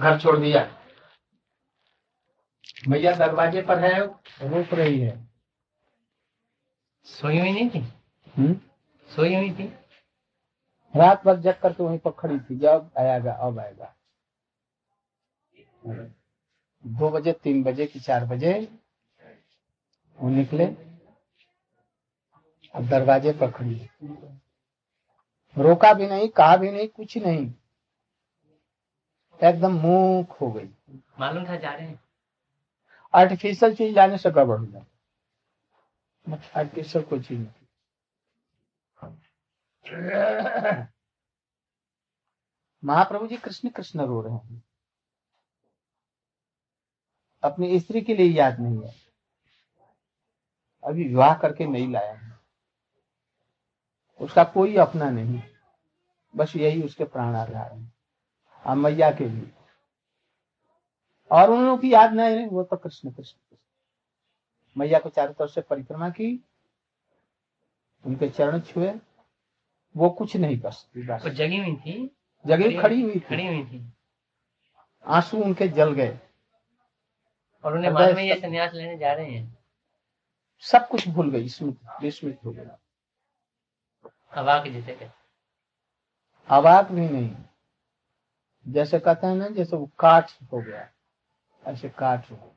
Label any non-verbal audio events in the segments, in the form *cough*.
घर छोड़ दिया। मैया दरवाजे पर है रोक रही है। सोई हुई नहीं थी? हुँ? सोई हुई थी? रात भर जग करके वहीं पर खड़ी थी। जब आएगा अब आएगा। दो बजे तीन बजे की चार बजे वो निकले अब दरवाजे पर खड़ी। रोका भी नहीं कहा भी नहीं कुछ नहीं। एकदम मूक हो गई। मालूम था जा रहे हैं। आर्टिफिशियल चीज़ जाने से गड़बड़ हो जाती। आर्टिफिशियल कोई चीज़ नहीं। महाप्रभु जी कृष्ण कृष्ण रो रहे हैं। अपनी स्त्री के लिए याद नहीं है। अभी विवाह करके नहीं लाया है। उसका कोई अपना नहीं। बस यही उसके प्राण आधार है। मैया के लिए। और उन लोगों की याद नहीं वो तो कृष्ण कृष्ण मैया को चारों तरफ़ से परिक्रमा की उनके चरण छुए वो कुछ नहीं कर सकती जगी हुई थी। जगह खड़ी हुई खड़ी हुई थी। आँसू उनके जल गए। और उन्हें मालूम है ये संन्यास लेने जा रहे हैं। सब कुछ भूल गई स्मृत विस्मृत हो गया अवाक जैसे कहते अवाक भी नहीं। जैसे कहते हैं ना, जैसे वो काट हो गया, ऐसे काट हो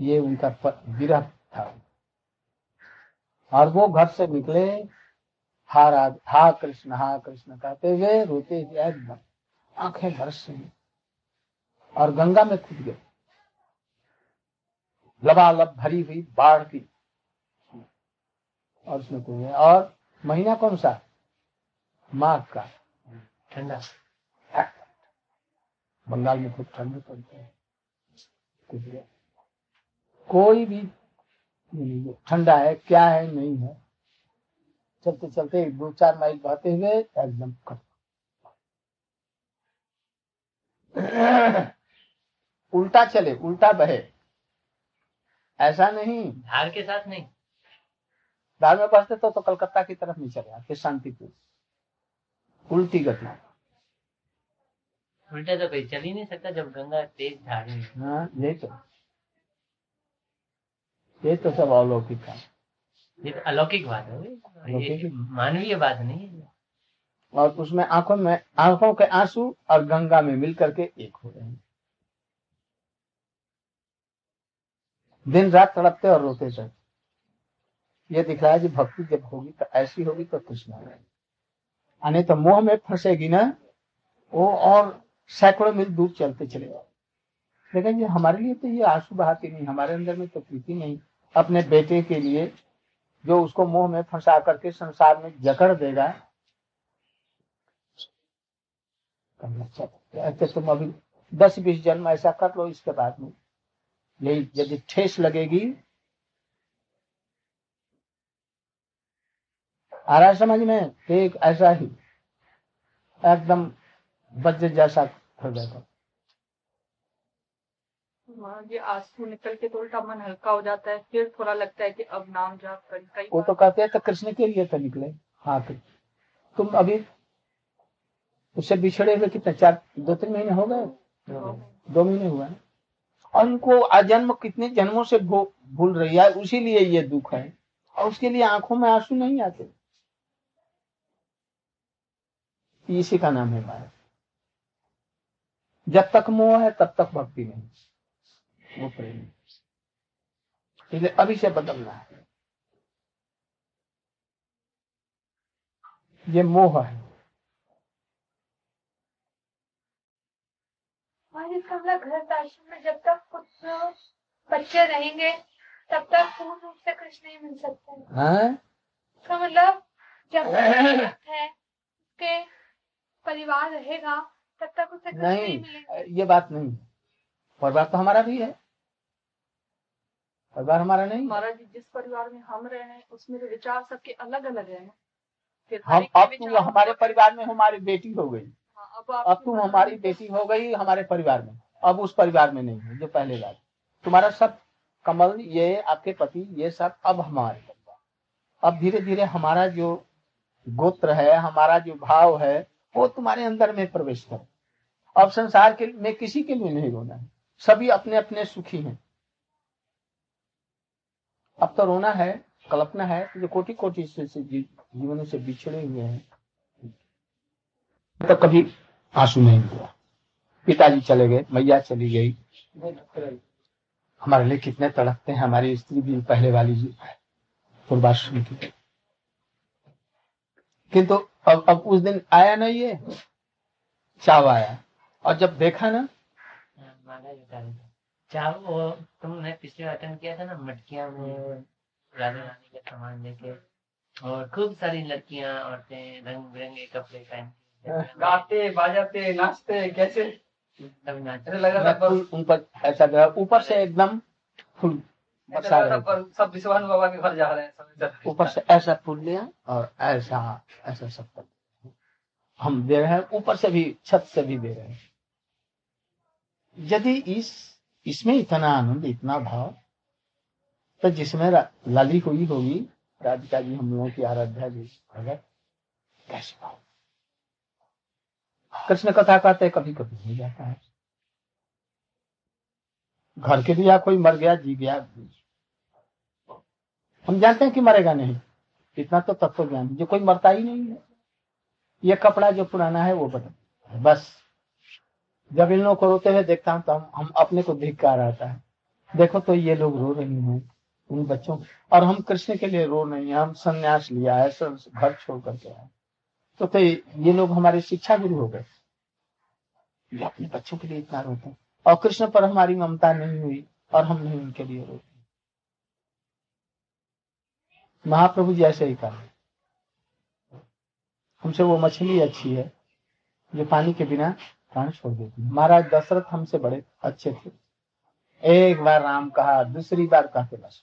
ये उनका विरह था। और वो घर से निकले हा राध हा कृष्ण हा कृष्ण कहते हुए रोते एकदम आँखें भर से और गंगा में कूद गए। लबालब भरी हुई बाढ़ की। और उसमें कूद गए और महीना कौन सा? माघ का। ठंडा। बंगाल में खूब ठंड पड़ते हैं। कोई भी ठंडा है क्या है नहीं है। चलते चलते दो चार माइल बहते हुए एकदम कट। उल्टा चले उल्टा बहे। ऐसा नहीं। धार के साथ नहीं। धार में बसते तो, तो कलकत्ता की तरफ़ नहीं चले आते शांतिपुर। उल्टी गति उल्टा तो कोई चल ही नहीं सकता जब गंगा तेज धार में हाँ। यही तो। ये तो सब अलौकिक है ये तो अलौकिक बात है। मानवीय बात नहीं है। और उसमें आँखों में आँखों के आँसू और गंगा में मिल करके एक हो रहे हैं। दिन रात तड़पते और रोते थे ये दिख रहा है कि भक्ति जब होगी तो ऐसी होगी तो कृष्ण आने तो मोह में फंसेगी ना वो और सैकड़ों मील दूर चलते चले जाओ। लेकिन ये हमारे लिए तो ये आँसू बहाती नहीं, हमारे अंदर में तो प्रीति नहीं। अपने बेटे के लिए जो उसको मोह में फंसा करके संसार में जकड़ देगा ऐसे तुम अभी दस बीस जन्म ऐसा कर लो, इसके बाद में यही यदि ठेस लगेगी। आ रहा समझ में? एक ऐसा ही, एकदम वज्र जैसा हो जाएगा जी आँसू निकल के थोड़ा मन हल्का हो जाता है फिर थोड़ा लगता है कि अब नाम जाप कर। वो तो कहते हैं तो कृष्ण के लिए तो निकले हाँ तुम अभी उससे बिछड़े हुए कितने चार दो तीन महीने हो गए? दो महीने। हुआ है। और उनको अजन्म कितने जन्मों से भूल रही है उसी लिए ये दुख है। और उसके लिए आँखों में आँसू नहीं आते। इसी का नाम है माया जब तक मोह है तब तक भक्ति नहीं। वो प्रेम इसलिए अभी से बदलना है। ये मोह है। घर आश्रम में जब तक कुछ बच्चे रहेंगे तब तक पूर्ण रूप से कृष्ण नहीं मिल सकते। तो मतलब जब *laughs* है उसके परिवार रहेगा तक उसे नहीं, नहीं ये बात नहीं। परिवार तो हमारा भी है। परिवार हमारा नहीं महाराज जी जिस परिवार में हम रहे हैं उसमें तो विचार सबके अलग अलग है हम अब तुम हमारे परिवार में हमारी बेटी हो गई। हाँ, अब, अब तुम हमारी बेटी। हो गई हमारे परिवार में। अब उस परिवार में नहीं है जो पहले बात तुम्हारा सब कमल ये आपके पति ये सब अब हमारे परिवार अब धीरे धीरे हमारा जो गोत्र है हमारा जो भाव है वो तुम्हारे अंदर में प्रवेश करे अब संसार के में किसी के लिए नहीं रोना है। सभी अपने अपने सुखी हैं। अब तो रोना है कल्पना है जो कोटि कोटि से, से जीवन से बिछड़े हुए हैं तो कभी आँसू नहीं हुआ। पिताजी चले गए मैया चली गई। हमारे लिए कितने तड़पते हैं हमारी स्त्री भी पहले वाली जी। पूर्वाश्रम की। किंतु अब अब उस दिन आया नहीं ये चाव आया। और जब देखा ना? चाव वो तुमने पिछले अटेंड किया था ना मटकिया में राधा रानी का सामान लेके और खूब सारी लड़कियाँ औरतें रंग बिरंगे कपड़े पहन गाते बाजाते नाचते कैसे? नाचते। लग रहा था उन पर ऐसा ऊपर से एकदम फुल सब विश्वान बाबा के घर जा रहे हैं। ऊपर से ऐसा फूल लिया और ऐसा ऐसा सब कर हम दे रहे हैं ऊपर से भी छत से भी दे रहे हैं। यदि इस, इसमें इतना आनंद, इतना भाव तो जिसमें लली हुई होगी, राधिका जी, हम लोगों की आराध्या जी, भगत, कैसे भाव? कृष्ण कथा कहते कभी कभी हो जाता है। घर के दिया कोई मर गया, जी गया हम जानते हैं कि मरेगा नहीं। इतना तो तत्व ज्ञान जो कोई मरता ही नहीं है। ये कपड़ा जो पुराना है, वो बदल, बस। जब इन लोगों को रोते हुए देखता हूँ तो हम, हम अपने को धिक्कार आता है। देखो तो ये लोग रो रही हैं उन बच्चों और हम कृष्ण के लिए रो नहीं है हम संन्यास लिया है घर छोड़ करके आए तो, तो ये लोग हमारे शिक्षा गुरु हो गए। ये अपने बच्चों के लिए इतना रोते हैं। और कृष्ण पर हमारी ममता नहीं हुई और हम नहीं उनके लिए रोते महाप्रभु जी ऐसे ही कहा हमसे वो मछली अच्छी है जो पानी के बिना प्राण छोड़ देती है। महाराज दशरथ हमसे बड़े अच्छे थे। एक बार राम कहा, दूसरी बार कहते, बस।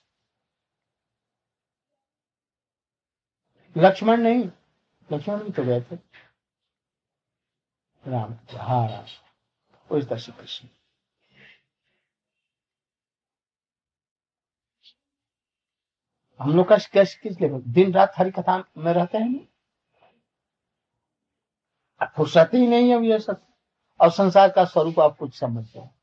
लक्ष्मण नहीं, लक्ष्मण भी तो गए थे। राम हाँ राम। उस दर्शी कृष्ण हम लोग का कैसे किस लिए? दिन रात हरी कथा में रहते हैं फुर्सत ही नहीं है ये सब। और संसार का स्वरूप आप कुछ समझते हैं।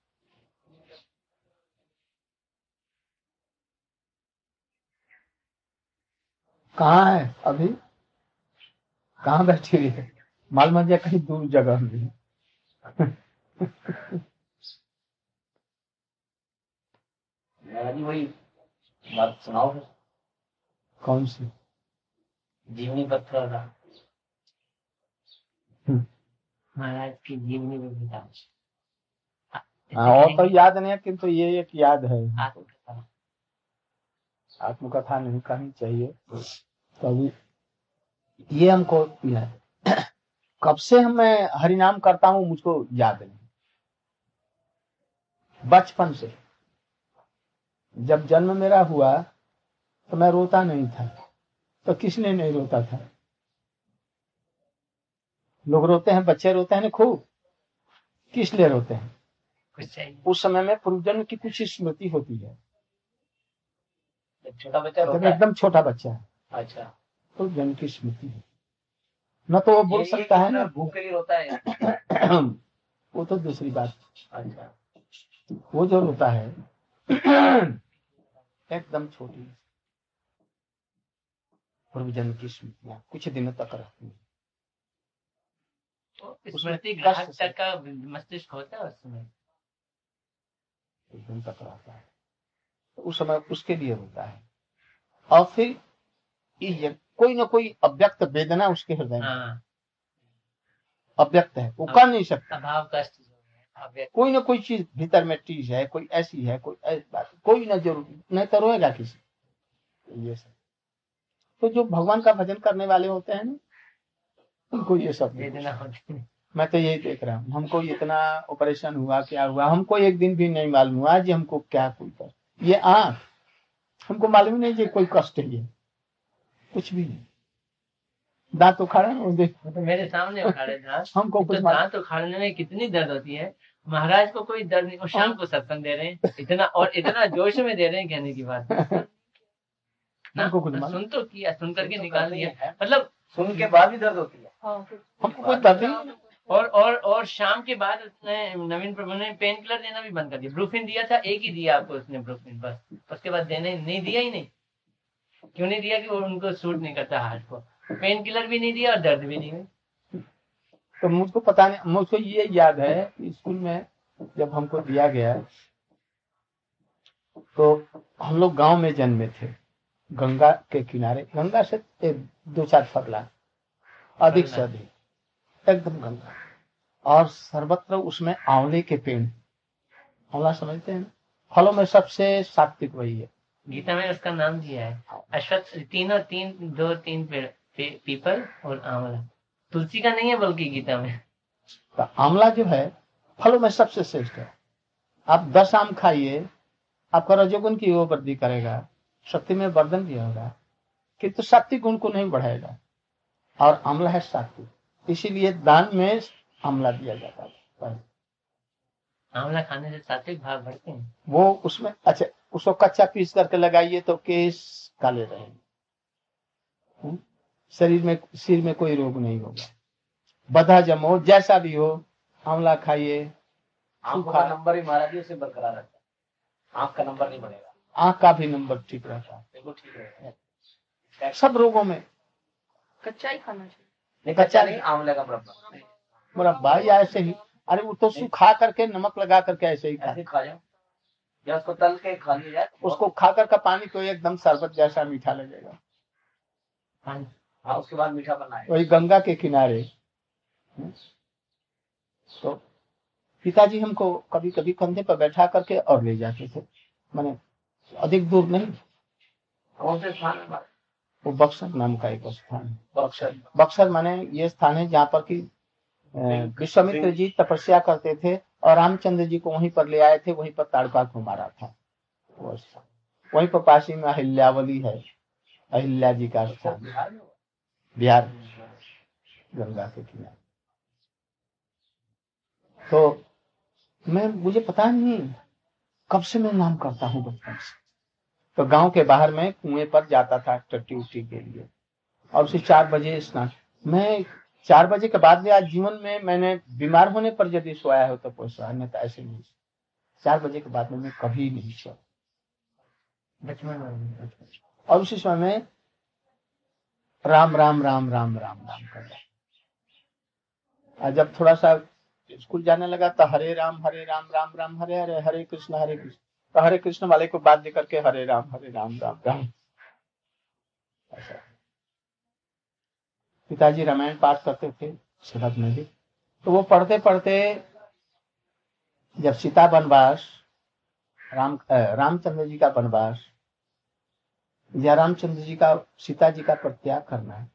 कहा है अभी? कहा बैठी हुई है? माल मंजिया कहीं दूर जगह में *laughs* वही बात सुनाओ कौन सी? जीवनी पत्र हम्म। महाराज की जीवनी में भी था हाँ और तो याद नहीं है किंतु ये एक याद है। आत्मकथा। नहीं कहनी चाहिए। तो ये हमको *clears throat* कब से हम मैं हरिनाम करता हूँ मुझको याद नहीं। बचपन से। जब जन्म मेरा हुआ तो मैं रोता नहीं था। तो किसने नहीं रोता था? लोग रोते हैं बच्चे रोते हैं खूब। किस लिए रोते हैं? उस समय में पूर्वजन्म की कुछ स्मृति होती है। छोटा बच्चा एकदम छोटा बच्चा है। अच्छा। पूर्वजन्म की स्मृति है। न तो वो बोल सकता है ना। भूख के लिए रोता है। *clears throat* वो तो दूसरी बात। अच्छा। वो जो रोता है *clears throat* एकदम छोटी। पूर्व जन्म की स्मृतियाँ कुछ दिनों तक रहती है। ग्राहक तक का मस्तिष्क होता है उस समय दिन तक रहता है। तो उस समय उसके लिए होता है। और फिर कोई ना कोई अव्यक्त वेदना उसके हृदय में। हाँ। अव्यक्त है वो कर नहीं सकता। अभाव कष्ट कोई ना कोई चीज़ भीतर में टीज है कोई ऐसी है कोई ऐसी बात कोई ना ज़रूर नहीं तो रोएगा किसी। ये सब। तो जो भगवान का भजन करने वाले होते हैं ना उनको ये सब देना मैं तो यही देख रहा हूँ हमको इतना ऑपरेशन हुआ क्या हुआ? हमको एक दिन भी नहीं मालूम हुआ जी हमको क्या कोई कर। ये आँख हमको मालूम नहीं जी कोई कष्ट है ये। कुछ भी नहीं। दांत उखाड़े देख तो मेरे सामने उखाड़े दांत। हमको कुछ दांत उखाड़ने में कितनी दर्द होती है? महाराज को कोई दर्द नहीं और शाम को सत्संग दे रहे हैं। इतना और इतना जोश में दे रहे हैं कहने की बात। ना को कुछ सुन तो किया सुन करके तो निकाल दिया मतलब सुन के बाद भी दर्द होती हाँ, हमको कोई दर्द नहीं। और और और शाम के बाद उसने नवीन प्रभु ने पेन किलर देना भी बंद कर दिया। ब्रूफिन दिया था एक ही दिया आपको उसने ब्रूफिन बस। उसके बाद देने नहीं दिया ही नहीं। क्यों नहीं दिया कि वो उनको सूट नहीं करता हार्ट को? पेन किलर भी नहीं दिया और दर्द भी नहीं हुई। तो मुझको पता नहीं मुझको ये याद है स्कूल में जब हमको दिया गया तो हम लोग गाँव में जन्मे थे गंगा के किनारे। गंगा से दो चार फगला। अधिक से अधिक। एकदम गंगा। और सर्वत्र उसमें आंवले के पेड़। आंवला समझते हैं फलों में सबसे सात्विक वही है। गीता में उसका नाम दिया है। अश्वत्थ तीनों तीन दो तीन पेड़ पीपल और आंवला। तुलसी का नहीं है बल्कि गीता में। तो आंवला जो है फलों में सबसे श्रेष्ठ है। आप दस आम खाइए आपका रजोगुण की वो वृद्धि करेगा शक्ति में वर्धन भी होगा किंतु सात्विक गुण को नहीं बढ़ाएगा। और आमला है सात्विक इसीलिए दान में आमला दिया जाता है। आमला खाने से सात्विक भाव बढ़ते हैं। वो उसमें अच्छा उसको कच्चा पीस करके लगाइए तो केस काले रहेंगे। हम्म? शरीर में सिर में कोई रोग नहीं होगा। बधा जमो जैसा भी हो आंवला खाइए नंबर ही महाराज उसे बरकरार रखता है। आँख का नंबर नहीं बढ़ेगा आँख का भी नंबर ठीक रहता है। सब रोगों में। कच्चा ही खाना चाहिए। कच्चा नहीं आंवले का मुरब्बा। मुरब्बा। या ऐसे ही। अरे वो तो सुखा करके नमक लगा करके ऐसे ही ऐसे खा जाओ। या उसको तल के खा लिया जाए। उसको खाकर का पानी तो एकदम शरबत जैसा मीठा लगेगा। हाँ उसके बाद मीठा बनाए वही गंगा के किनारे। तो पिताजी हमको कभी कभी कंधे पर बैठा करके और ले जाते थे। मैंने अधिक दूर नहीं। कौन से स्थान वो बक्सर नाम का एक स्थान। बक्सर। बक्सर माने ये स्थान है जहाँ पर की विश्वामित्र जी तपस्या करते थे और रामचंद्र जी को वहीं पर ले आए थे वहीं पर ताड़का को मारा था वहीं पर पासी में अहिल्यावली है। अहिल्या जी का स्थान। बिहार। गंगा के किनारे। तो मैं मुझे पता नहीं कब से मैं नाम करता हूँ बचपन से। तो गाँव के बाहर में कुएँ पर जाता था उट्टी के लिए। और उसे चार बजे स्नान। मैं चार बजे के बाद में आज जीवन में मैंने बीमार होने पर यदि सोया हो तो कोई सोया नहीं तो ऐसे नहीं। चार बजे के बाद में मैं कभी नहीं बचपन और उसी समय में राम राम राम राम राम राम कर जब थोड़ा सा स्कूल जाने लगा तो हरे राम हरे राम राम राम, हरे हरे हरे कृष्ण हरे कृष्ण। तो हरे कृष्ण वाले को दे करके हरे राम हरे राम राम राम। पिताजी रामायण पाठ करते थे शरद में भी। तो वो पढ़ते पढ़ते जब सीता वनवास, राम रामचंद्र जी का वनवास, या रामचंद्र जी का, सीता जी का प्रत्याग करना है।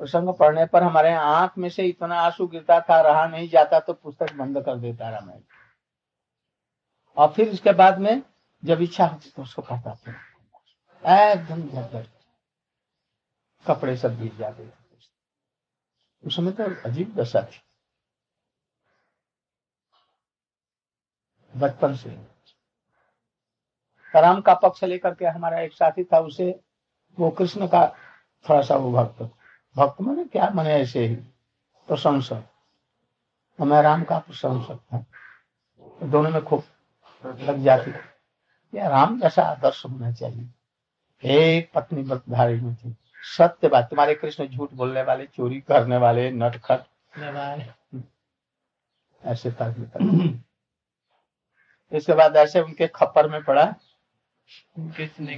प्रसंग पढ़ने पर हमारे आँख में से इतना आँसू गिरता था, रहा नहीं जाता तो पुस्तक बंद कर देता रामायण। और फिर उसके बाद में जब इच्छा होती तो उसको था एकदम कपड़े सब भीग जाते उस समय तो अजीब दशा थी। बचपन से। राम का पक्ष लेकर के हमारा एक साथी था, उसे वो कृष्ण का थोड़ा सा वो भक्त। भक्त मैंने क्या? मैंने ऐसे ही। प्रशंसक। तो मैं राम का प्रशंसक था। दोनों में खूब लग जाती। या राम जैसा आदर्श होना चाहिए। एक पत्नी व्रतधारी में थी सत्य बात। तुम्हारे कृष्ण झूठ बोलने वाले चोरी करने वाले नटखट। ऐसे तर्क इसके बाद ऐसे उनके खप्पर में पड़ा। किसने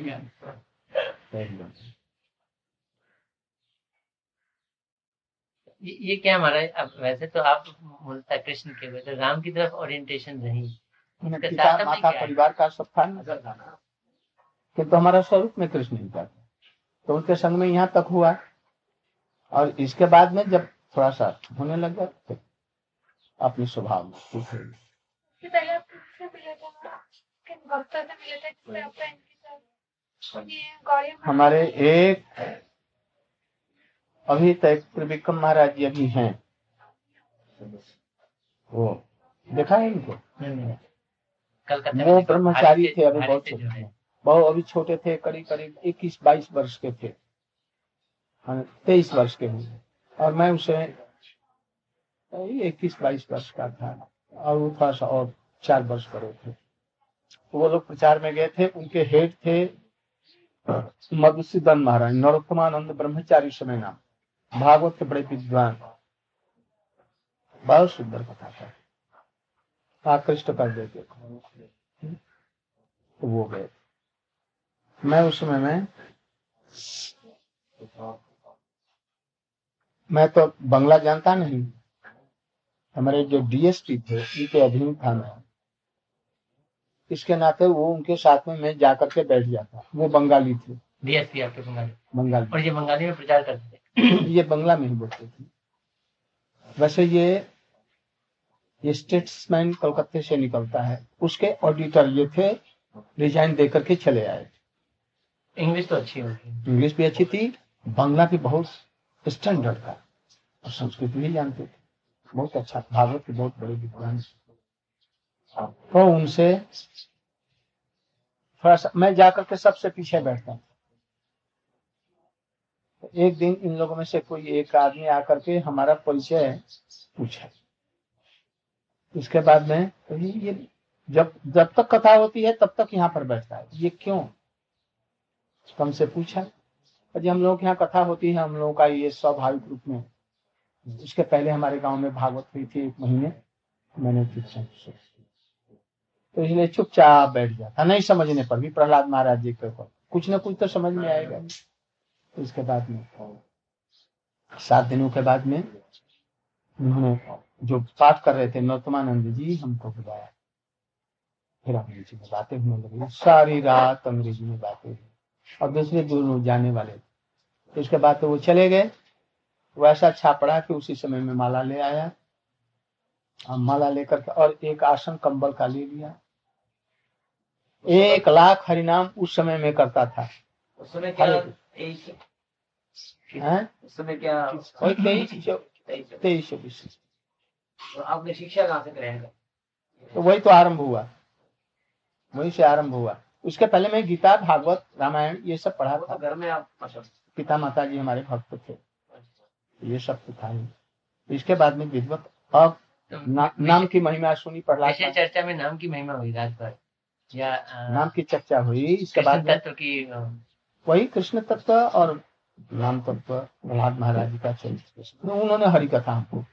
ये क्या हमारा वैसे तो आप मूलता कृष्ण के वजह राम की तरफ़ ओरिएंटेशन रही। पिता माता परिवार का सब था। नज़र था किंतु हमारा स्वरूप में कृष्ण ही था। तो उनके संग में यहाँ तक हुआ। और इसके बाद में जब थोड़ा सा होने लगा तो अपने स्वभाव में ठीक हमारे एक अभी तक त्रिविक्रम महाराज जी अभी हैं। वो देखा है इनको? वो ब्रह्मचारी थे अभी बहुत छोटे बहुत अभी छोटे थे करीब करीब इक्कीस बाईस वर्ष के थे। तेईस वर्ष के हुए और मैं उसे इक्कीस बाईस वर्ष का था। और वो थोड़ा सा और चार वर्ष बड़े थे। वो लोग प्रचार में गए थे उनके हेड थे मधुसूदन महाराज नरोत्तमानंद ब्रह्मचारी समय नाम। भागवत के बड़े विद्वान। बहुत सुंदर कथा था। आकृष्ट कर देते तो वो गए। मैं उस समय में मैं तो बंगला जानता नहीं। हमारे जो डीएसपी थे उनके अधीन था मैं। इसके नाते वो उनके साथ में मैं जाकर के बैठ जाता। वो बंगाली थे। डीएसपी आपके बंगाली। बंगाली। और ये बंगाली में प्रचार करते थे। ये बंगला में ही बोलते थे। वैसे ये ये स्टेट्समैन कलकत्ते से निकलता है। उसके ऑडिटर ये थे रिजाइन देकर के चले आए। इंग्लिश तो अच्छी होती इंग्लिश भी अच्छी थी बांग्ला भी बहुत स्टैंडर्ड था। और संस्कृत भी जानते थे। बहुत अच्छा भागवत के बहुत बड़े विद्वान तो उनसे थोड़ा सा मैं जाकर के सबसे पीछे बैठता तो एक दिन इन लोगों में से कोई एक आदमी आकर के हमारा परिचय पूछा। उसके बाद में तो ये जब जब तक कथा होती है, तब तक यहाँ पर बैठता है। ये क्यों? हमसे पूछा। और जब हम लोग यहाँ कथा होती है, हम लोगों का ये स्वाभाविक रूप में। उसके पहले हमारे गाँव में भागवत हुई थी एक महीने। मैंने तो इसलिए चुपचाप बैठ जाता नहीं समझने पर भी, प्रहलाद महाराज जी के कुछ ना कुछ तो समझ में आएगा। इसके बाद में। सात दिनों के बाद में उन्होंने जो पाठ कर रहे थे नौतमानंद जी हमको बुलाया। फिर अंग्रेज़ी में बातें होने लगी सारी रात अंग्रेज़ी में बातें हुई और दूसरे दूर जाने वाले तो इसके बाद तो वो चले गए। वो ऐसा छापड़ा कि उसी समय में माला ले आया। हम माला लेकर और एक आसन कंबल का ले लिया। एक लाख हरिनाम उस समय में करता था। उस समय क्या तेईस उस समय क्या और तेईस चौ- तेईस तेईस चौबीस आपने शिक्षा कहाँ से ग्रहण कर? तो वही तो आरंभ हुआ। वही से आरंभ हुआ। उसके पहले मैं गीता भागवत रामायण ये सब पढ़ा था तो घर में आप अच्छा पिता माता जी हमारे भक्त थे। ये सब तो था ही। इसके बाद में विद्वत अब तो ना, नाम की महिमा सुनी ऐसे चर्चा में नाम की महिमा हुई रात भर। या अ, नाम की चर्चा हुई। इसके बाद तत्व की वही कृष्ण तत्व और नाम तत्व प्रहलाद महाराज जी का चरित्र। उन्होंने हरि कथा हमको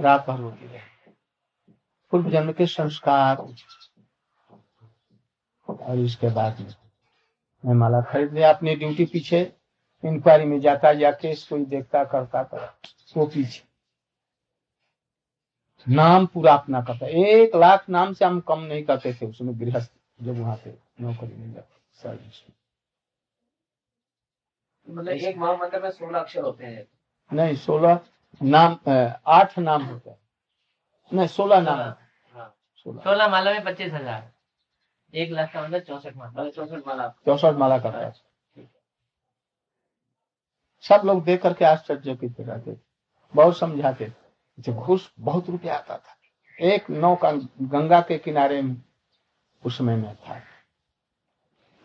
रात भर होती रही। पूर्व जन्म के संस्कार। और इसके बाद में माला खरीद लिया अपनी ड्यूटी पीछे इंक्वायरी में जाता या केस कोई देखता करता था वो पीछे। नाम पूरा अपना करता। एक लाख नाम से हम कम नहीं करते थे उसमें गृहस्थ जब वहाँ पे नौकरी मिल जाती सर्विस में। मतलब एक महामंत्र में सोलह अक्षर होते हैं। नहीं सोलह नाम आठ नाम होते हैं। नहीं सोलह नाम हैं, हाँ। सोलह। सोलह माला में पच्चीस हज़ार। एक लाख का मतलब चौसठ माला। मतलब चौसठ माला। चौसठ माला करता है। सब लोग देख करके आश्चर्य की रहते थे। बहुत समझाते थे। जब घूस बहुत रुपया आता था। एक नौ का गंगा के किनारे में उस समय में था।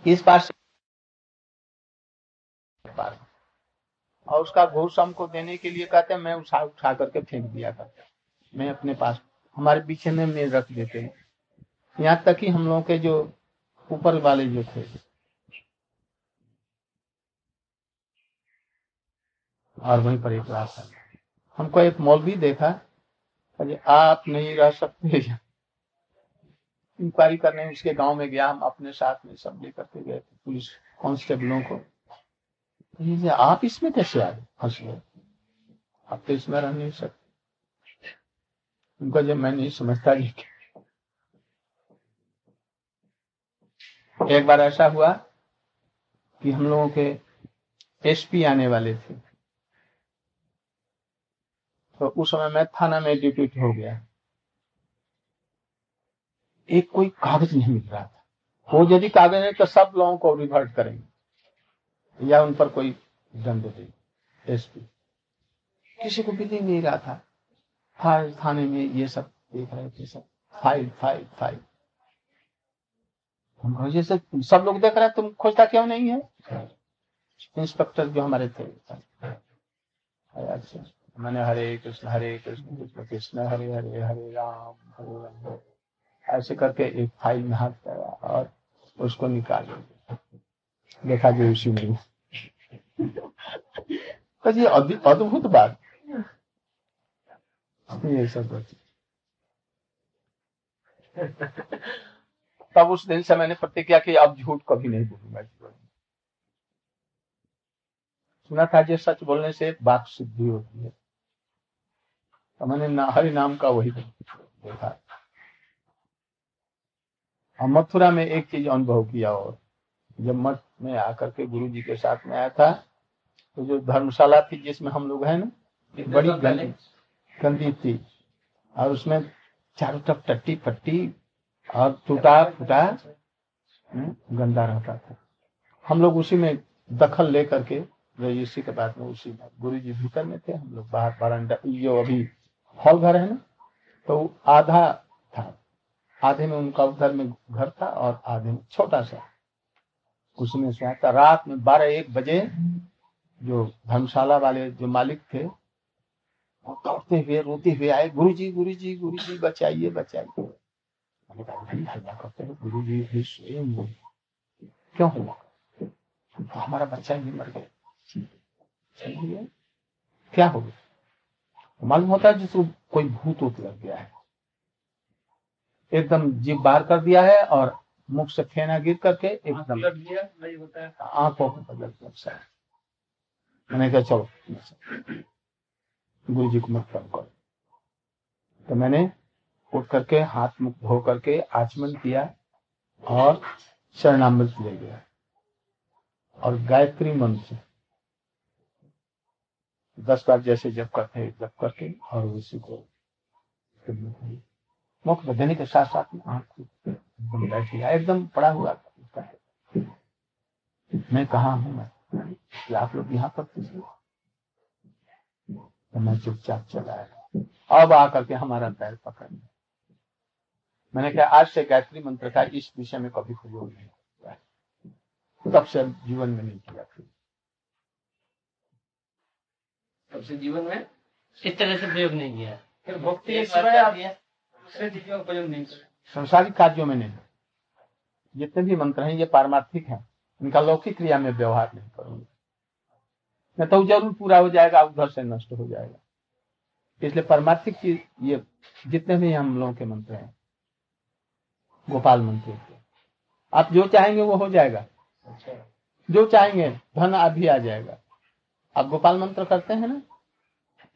इस पार से पार और उसका घूस हमको देने के लिए कहते हैं, मैं उठा उठा करके फेंक दिया करता मैं अपने पास, हमारे पीछे में में रख देते हैं। यहाँ तक कि हम लोगों के जो ऊपर वाले जो थे। और वहीं पर एक रास्ता हमको एक मौलवी देखा। अरे, आप नहीं रह सकते। इंक्वायरी करने उसके गाँव में गया। हम अपने साथ में सब लेकर के गए पुलिस कांस्टेबलों को। ये आप इसमें कैसे आ गए? फंस गए आप तो इसमें रह नहीं सकते। उनका जब मैं नहीं समझता ये एक बार ऐसा हुआ कि हम लोगों के एसपी आने वाले थे। तो उस समय मैं थाना में ड्यूटी हो गया। एक कोई कागज़ नहीं मिल रहा था। वो यदि कागज़ है तो सब लोगों को रिवर्ट करेंगे। या उन पर कोई दंड दे। एसपी। किसी को भी नहीं रहा था। फ़ाइल थाने में ये सब देख रहे थे सब। File file file. हम जैसे सब लोग देख रहे हैं तुम खोजता क्यों नहीं है? इंस्पेक्टर जो हमारे थे मैंने हरे कृष्ण हरे कृष्ण कृष्ण कृष्ण हरे हरे हरे राम हरे राम। ऐसे करके एक फ़ाइल में हाथ और उसको निकाल देखा जी में। तो ये अद्भुत बात। ये सब तब उस दिन से मैंने प्रतिज्ञा की अब झूठ कभी नहीं बोलूँगा। जीवन सुना था जो सच बोलने से बात सिद्धि होती है। तो मैंने ना, हरि नाम का वही देखा। और मथुरा में एक चीज़ अनुभव किया और जब मठ में आकर के गुरु जी के साथ में आया था। तो जो धर्मशाला थी जिसमें हम लोग है ना बड़ी गंदी गंदी थी। और उसमें चारों तरफ़ टट्टी पट्टी और टूटा फूटा गंदा रहता था। हम लोग उसी में दखल लेकर के रजिस्ट्री के बाद में उसी में गुरु जी भीतर में थे। हम लोग बाहर बरांडा जो अभी हॉल घर है ना तो आधा था। आधे में उनका उधर में घर था और आधे में छोटा सा। उसमें से आता रात में बारह एक बजे जो धर्मशाला वाले जो मालिक थे, वो दौड़ते हुए, रोते हुए आए गुरु जी गुरु जी गुरु जी बचाइए बचाइए। मैंने कहा हल्ला करते हो गुरु जी भी स्वयं क्यों हुआ तो हमारा बच्चा ही मर गया। क्या हो गया? मालूम होता है जिसको कोई भूत लग गया है। एकदम जीप बाहर कर दिया है और मुख से फेना गिर करके एकदम आँखों को बदल है। मैंने कहा चलो गुरु जी को मत करो। तो मैंने उठ करके हाथ मुख धो करके आचमन किया और शरणामृत ले गया। और गायत्री मंत्र दस बार जैसे जब करते जब करके और उसी को मुख बदलने के साथ साथ में आँख बैठ गया एकदम पड़ा हुआ मैं कहा हूँ मैं? आप लोग यहाँ पर तो मैं चुपचाप चला आया अब आकर के हमारा पैर पकड़ मैंने कहा आज से गायत्री मंत्र का इस विषय में कभी प्रयोग नहीं तब से जीवन में नहीं किया फिर। तब से जीवन में इस तरह से प्रयोग नहीं किया। फिर भक्ति दूसरे चीज़ों का प्रयोग नहीं संसारिक कार्यों में नहीं। जितने भी मंत्र हैं ये पारमार्थिक हैं। इनका लौकिक क्रिया में व्यवहार नहीं करूँगा। नहीं तो ज़रूर पूरा हो जाएगा उधर से नष्ट हो जाएगा। इसलिए परमार्थिक चीज़ ये जितने भी हम लोगों के मंत्र हैं गोपाल मंत्र आप जो चाहेंगे वो हो जाएगा। अच्छा। जो चाहेंगे धन अभी आ जाएगा। आप गोपाल मंत्र करते हैं ना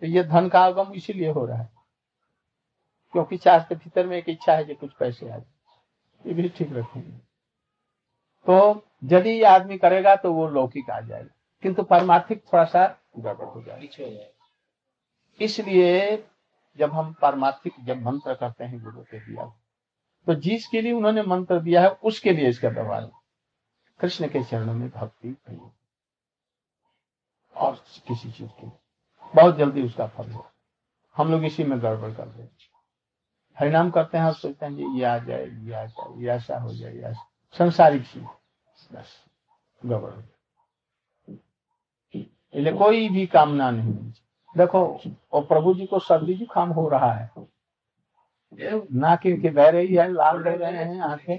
तो ये धन का आगम इसीलिए हो रहा है। क्योंकि के भीतर में एक इच्छा है कि कुछ पैसे आ जाए। ये भी ठीक रखेंगे। तो यदि ये आदमी करेगा तो वो लौकिक आ जाएगा। किंतु परमार्थिक थोड़ा सा गड़बड़ हो जाएगा। इसलिए जब हम परमार्थिक जब मंत्र करते हैं गुरु के दिया तो जिसके लिए उन्होंने मंत्र दिया है उसके लिए इसका व्यवहार कृष्ण के चरणों में भक्ति और किसी चीज़ की बहुत जल्दी उसका फल हो हम लोग इसी में गड़बड़ कर रहे हरिनाम करते हैं और सोचते हैं जी ये आ जाए ये आ जाए ये ऐसा हो जाए ये संसारिक चीज़ बस गड़बड़ इसलिए कोई भी कामना नहीं देखो और प्रभु जी को सर्दी जुकाम हो रहा है ना कि बह रही है लाल रह रहे हैं आँखें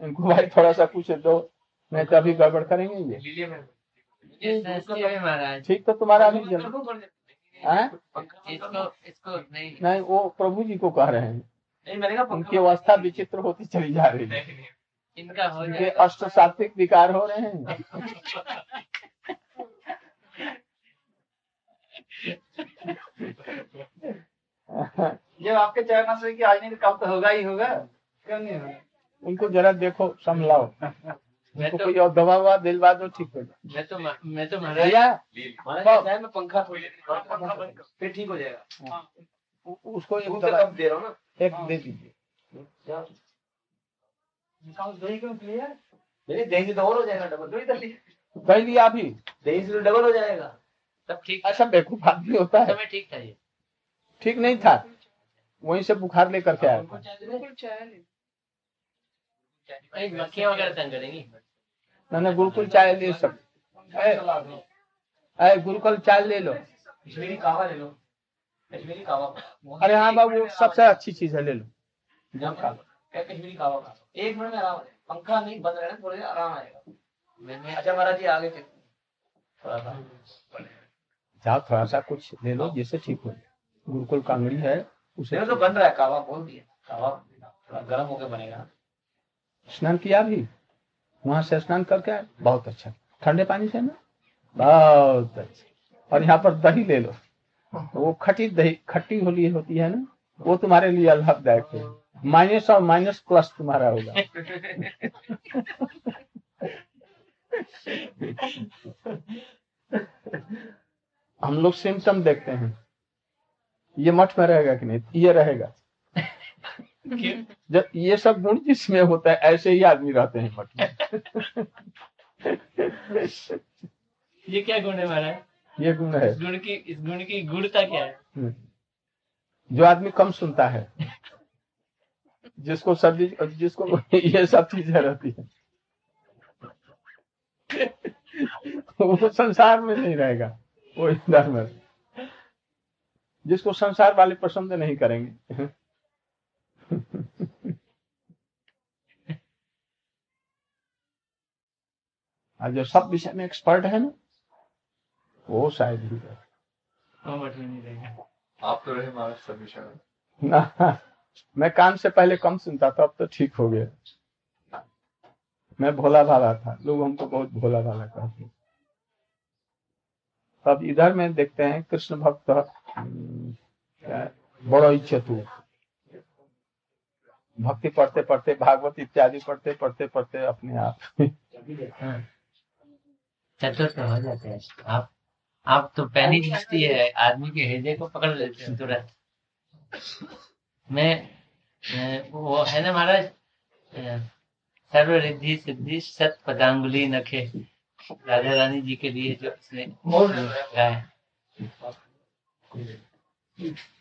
इनको भाई थोड़ा सा कुछ दो नहीं तो अभी गड़बड़ करेंगे ये ठीक तो तुम्हारा अभी इसको इसको नहीं। नहीं वो प्रभु जी को कह रहे हैं। उनकी अवस्था विचित्र होती चली जा रही है। इनका हो जाए अष्ट सात्विक विकार हो रहे हैं। जब आपके चरण से कि आज नहीं तो कल तो होगा ही होगा। क्यों नहीं होगा? उनको जरा देखो समझाओ। मैं तो कोई और दवा ववा दिलवा दो ठीक हो जाए। मैं तो मैं तो महाराज में पंखा फिर ठीक हो जाएगा। हाँ। उसको एक दवा दे रहा हूँ ना। एक दे दीजिए। दही क्यों दही से तो हो जाएगा डबल दही दही लिया अभी। दही से तो डबल हो जाएगा। तब ठीक ऐसा बेवकूफ़ आदमी होता है। मैं ठीक था ये। ठीक नहीं था। वहीं से बुखार लेकर के आया मक्खियाँ वगैरह तंग करेंगी। मैंने बिल्कुल चाय ले सब। अरे गुरुकुल चाय ले लो। कश्मीरी कावा ले लो। कश्मीरी कावा। अरे हाँ बाबू सबसे अच्छी चीज़ है ले लो। जम खा लो। कश्मीरी कावा खा एक मिनट में आराम है पंखा नहीं बंद रहना थोड़ी आराम आएगा। अच्छा महाराज जी आगे थोड़ा सा जाओ थोड़ा सा कुछ ले लो जिससे ठीक हो। जाए गुरुकुल कांगड़ी है उसे तो बन रहा है कावा बोल दिया। कावा थोड़ा गर्म होकर बनेगा। स्नान किया भी वहाँ से स्नान करके आए। बहुत अच्छा। ठंडे पानी से ना? बहुत अच्छा। और यहाँ पर दही ले लो। वो खट्टी दही खट्टी होली होती है ना वो तुम्हारे लिए लाभदायक है। माइनस और माइनस प्लस तुम्हारा होगा। हम लोग सिम्टम देखते हैं। ये मठ में रहेगा कि नहीं? ये रहेगा। जब ये सब गुण जिसमें होता है ऐसे ही आदमी रहते हैं मठ में। ये क्या गुण है महाराज? ये गुण है। इस गुण की इस गुण की गुणता क्या है? जो आदमी कम सुनता है जिसको सब जिसको ये सब चीज़ें रहती है वो संसार में नहीं रहेगा वो इधर में। जिसको संसार वाले पसंद नहीं करेंगे और जो सब विषय में एक्सपर्ट है ना वो शायद ही आप तो रहे महाराज सब विषय में। ना मैं कान से पहले कम सुनता था अब तो ठीक हो गया। मैं भोला भाला था लोग हमको बहुत भोला भाला कहते अब इधर में देखते हैं कृष्ण भक्त हम्म, है? बड़ो चतुर भक्ति पढ़ते पढ़ते भागवत इत्यादि पढ़ते पढ़ते पढ़ते अपने आप। हाँ। चतुर तो हो जाते हैं। आप आप तो पहली दृष्टि है, आदमी के हृदय को पकड़ लेते हैं तुरंत। मैं वो है ना महाराज? सर्व रिद्धि सिद्धि सत पदांगुली नखे। राजा रानी जी के लिए जो उसने गाया।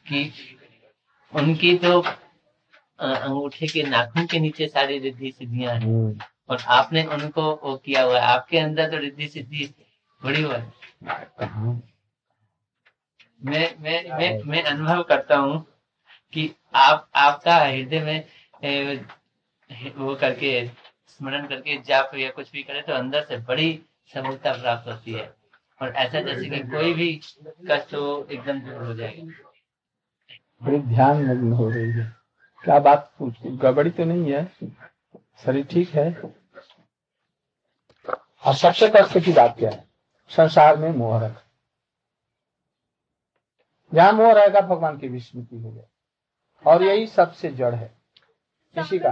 कि उनकी तो अंगूठे के नाखून के नीचे सारी रिद्धि सिद्धियाँ हैं। और आपने उनको वो किया हुआ है। आपके अंदर तो रिद्धि सिद्धि बड़ी हुआ है। मैं मैं मैं मैं अनुभव करता हूँ कि आप आपका हृदय में ए, वो करके स्मरण करके जाप या कुछ भी करे तो अंदर से बड़ी सफलता प्राप्त होती है। और ऐसा जैसे कि कोई भी कष्ट हो एकदम दूर हो जाएगा। बड़ी ध्यान मग्न हो रही है। क्या बात पूछ गड़बड़ी तो नहीं है? शरीर ठीक है? और सबसे कष्ट की बात क्या है? संसार में मोह रख। जहाँ मोह रहेगा भगवान की विस्मृति हो जाए और यही सबसे जड़ है। इसी का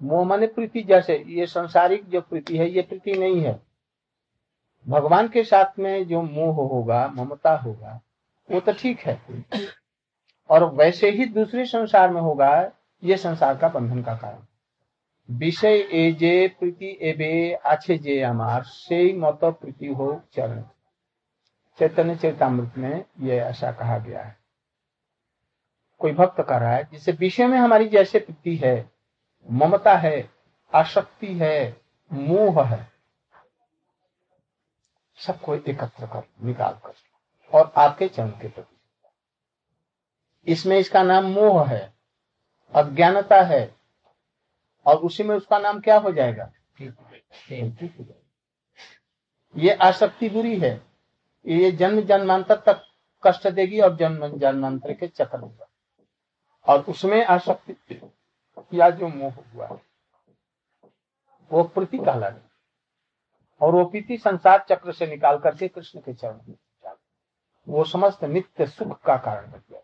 मोह माने प्रीति जैसे ये संसारिक जो प्रीति है ये प्रीति नहीं है। भगवान के साथ में जो मोह होगा ममता होगा वो तो ठीक है। और वैसे ही दूसरे संसार में होगा ये संसार का बंधन का कारण। विषय ए जे, प्रीति एबे, आछे जे हमार से मत प्रीति हो चरण। चैतन्य चैतामृत में ये ऐसा कहा गया है। कोई भक्त कर रहा है, जिसे विषय में हमारी जैसे प्रीति है, ममता है, आसक्ति है, मोह है, सबको एकत्र कर, निकाल कर, और आपके चरण के प्रति। इसमें इसका नाम मोह है। अज्ञानता है। और उसी में उसका नाम क्या हो जाएगा? ये आसक्ति बुरी है। ये जन्म जन्मांतर तक कष्ट देगी और जन्म जन्मांतर के चक्र होगा। और उसमें आसक्ति या जो मोह हुआ, वो प्रीति कहलाएगा और वो प्रीति संसार चक्र से निकाल करके कृष्ण के चरण में वो समस्त नित्य सुख का कारण बन गया